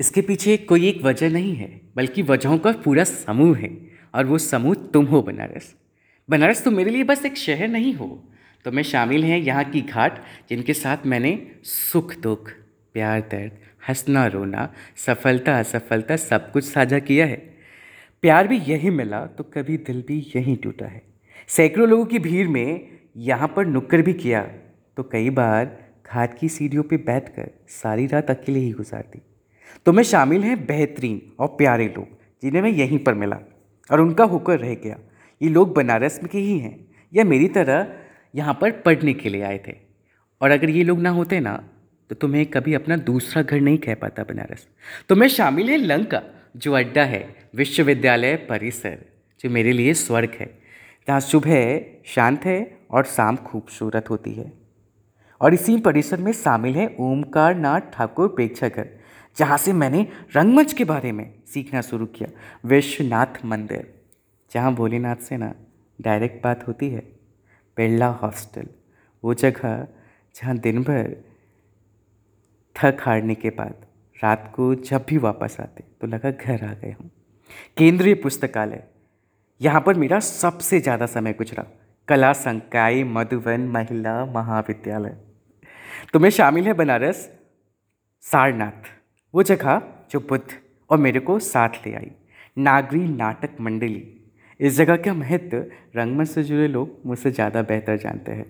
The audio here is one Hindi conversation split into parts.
इसके पीछे कोई एक वजह नहीं है, बल्कि वजहों का पूरा समूह है, और वो समूह तुम हो, बनारस। बनारस तो मेरे लिए बस एक शहर नहीं हो। तो मैं शामिल हैं यहाँ की घाट, जिनके साथ मैंने सुख, दुख, प्यार, दर्द, हंसना, रोना, सफलता, असफलता सब कुछ साझा किया है। प्यार भी यही मिला तो कभी दिल भी यहीं टूटा है। सैकड़ों लोगों की भीड़ में यहाँ पर नुक्कर भी किया तो कई बार घाट की सीढ़ियों पे बैठकर सारी रात अकेले ही गुजारती। तो मैं शामिल हैं बेहतरीन और प्यारे लोग, जिन्हें मैं यहीं पर मिला और उनका होकर रह गया। ये लोग बनारस में के ही हैं, या मेरी तरह यहाँ पर पढ़ने के लिए आए थे। और अगर ये लोग ना होते ना तो तुम्हें कभी अपना दूसरा घर नहीं कह पाता बनारस। तो मैं शामिल है लंका, जो अड्डा है, विश्वविद्यालय परिसर, जो मेरे लिए स्वर्ग है। जहाँ सुबह शांत है और शाम खूबसूरत होती है। और इसी परिसर में शामिल है ओमकार नाथ ठाकुर प्रेक्षाघर जहाँ से मैंने रंगमंच के बारे में सीखना शुरू किया, विश्वनाथ मंदिर। जहाँ भोलेनाथ से ना डायरेक्ट बात होती है, बिरला हॉस्टल। वो जगह जहाँ दिन भर थक हारने के बाद रात को जब भी वापस आते तो लगा घर आ गए हूँ केंद्रीय पुस्तकालय। यहाँ पर मेरा सबसे ज़्यादा समय गुजरा। कला संकाय, मधुबन, महिला महाविद्यालय। तो मैं शामिल है बनारस? सारनाथ। वो जगह जो बुद्ध और मेरे को साथ ले आई, नागरी नाटक मंडली। इस जगह का महत्व रंगमंच से जुड़े लोग मुझसे ज़्यादा बेहतर जानते हैं।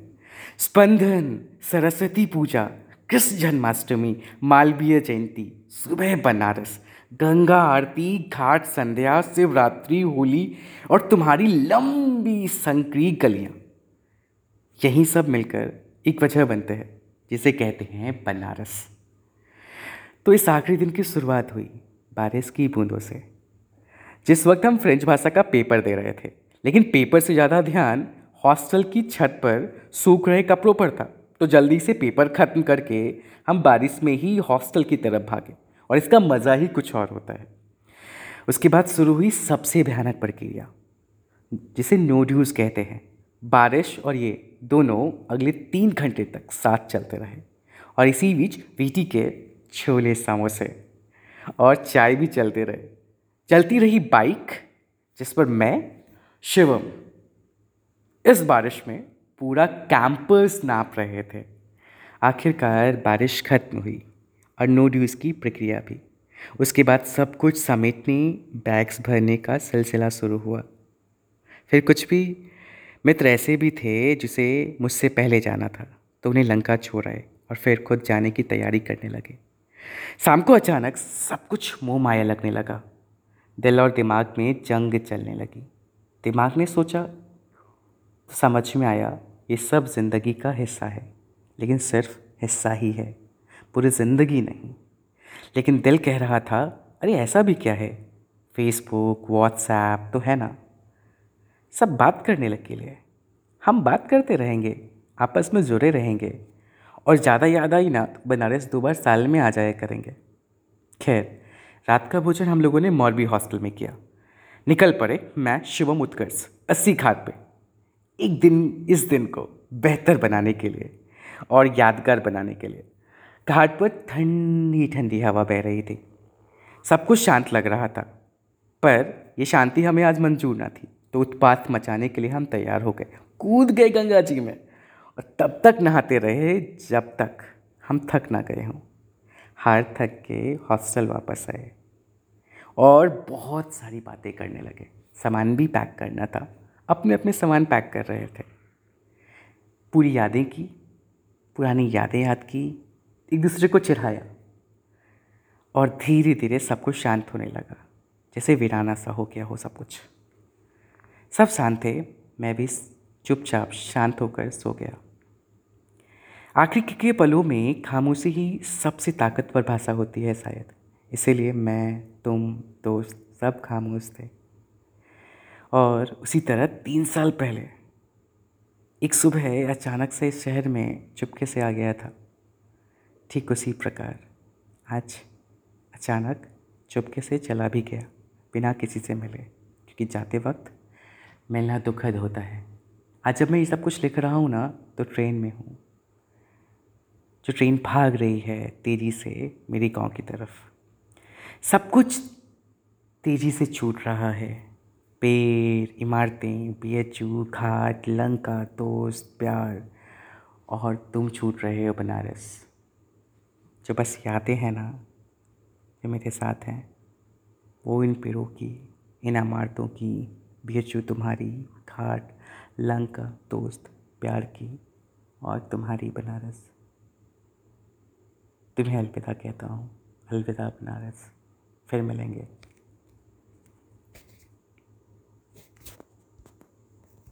स्पंदन, सरस्वती पूजा, कृष्ण जन्माष्टमी, मालवीय जयंती, सुबह बनारस, गंगा आरती, घाट संध्या, शिवरात्रि, होली और तुम्हारी लंबी संक्री गलियाँ। यही सब मिलकर एक वजह बनते हैं, जिसे कहते हैं बनारस। तो इस आखिरी दिन की शुरुआत हुई बारिश की बूंदों से। जिस वक्त हम फ्रेंच भाषा का पेपर दे रहे थे, लेकिन पेपर से ज़्यादा ध्यान हॉस्टल की छत पर सूख रहे कपड़ों पर था। तो जल्दी से पेपर ख़त्म करके हम बारिश में ही हॉस्टल की तरफ़ भागे और इसका मज़ा ही कुछ और होता है। उसके बाद शुरू हुई सबसे भयानक प्रक्रिया, जिसे नो ड्यूज कहते हैं। बारिश और ये दोनों अगले तीन घंटे तक साथ चलते रहे और इसी बीच वीटी के छोले समोसे और चाय भी चलते रहे। चलती रही बाइक, जिस पर मैं, शिवम। इस बारिश में पूरा कैंपस नाप रहे थे। आखिरकार बारिश खत्म हुई और नो ड्यूज़ की प्रक्रिया भी। उसके बाद सब कुछ समेटने, बैग्स भरने का सिलसिला शुरू हुआ। फिर कुछ भी मित्र ऐसे भी थे जिसे मुझसे पहले जाना था तो उन्हें लंका छोड़ आए और फिर खुद जाने की तैयारी करने लगे। शाम को अचानक सब कुछ मोह माया लगने लगा। दिल और दिमाग में जंग चलने लगी। दिमाग ने सोचा तो समझ में आया, ये सब ज़िंदगी का हिस्सा है, लेकिन सिर्फ़ हिस्सा ही है, पूरी ज़िंदगी नहीं। लेकिन दिल कह रहा था, अरे, ऐसा भी क्या है? फेसबुक व्हाट्सएप तो है ना? सब बात करने लग के लिए हम बात करते रहेंगे, आपस में जुड़े रहेंगे। और ज़्यादा याद आई ना तो बनारस दो बार साल में आ जाया करेंगे। खैर, रात का भोजन हम लोगों ने मौलवी हॉस्टल में किया। निकल पड़े मैं, शिवम उत्कर्ष, अस्सी घाट पे। एक दिन, इस दिन को बेहतर बनाने के लिए और यादगार बनाने के लिए। घाट पर ठंडी ठंडी हवा बह रही थी। सब कुछ शांत लग रहा था। पर ये शांति हमें आज मंजूर ना थी तो उत्पात मचाने के लिए हम तैयार हो गए। कूद गए गंगा जी में। और तब तक नहाते रहे जब तक हम थक ना गए हों। हार थक के हॉस्टल वापस आए और बहुत सारी बातें करने लगे। सामान भी पैक करना था। अपने अपने सामान पैक कर रहे थे। पूरी यादें की, पुरानी यादें याद की, एक दूसरे को चिढ़ाया। और धीरे धीरे सब कुछ शांत होने लगा। जैसे वीराना सा हो गया हो सब कुछ। सब शांत थे। मैं भी चुपचाप शांत होकर सो गया। आखिरी के पलों में खामोशी ही सबसे ताकतवर भाषा होती है शायद। इसीलिए मैं, तुम, दोस्त सब खामोश थे। और उसी तरह तीन साल पहले, एक सुबह अचानक से इस शहर में चुपके से आ गया था। ठीक उसी प्रकार, आज अचानक चुपके से चला भी गया, बिना किसी से मिले, क्योंकि जाते वक्त मिलना दुखद होता है। आज जब मैं ये सब कुछ लिख रहा हूँ ना तो ट्रेन में हूँ। जो ट्रेन भाग रही है तेज़ी से मेरे गाँव की तरफ़। सब कुछ तेज़ी से छूट रहा है। पेड़, इमारतें बी एच यू, घाट, लंका, दोस्त, प्यार, और तुम छूट रहे हो बनारस। जो बस यादें हैं ना, जो मेरे साथ हैं, वो इन पेड़ों की, इन इमारतों की बी एच यू तुम्हारी, घाट, लंका, दोस्त, प्यार की, और तुम्हारी बनारस। तुम्हें अलविदा कहता हूँ। अलविदा बनारस। फिर मिलेंगे।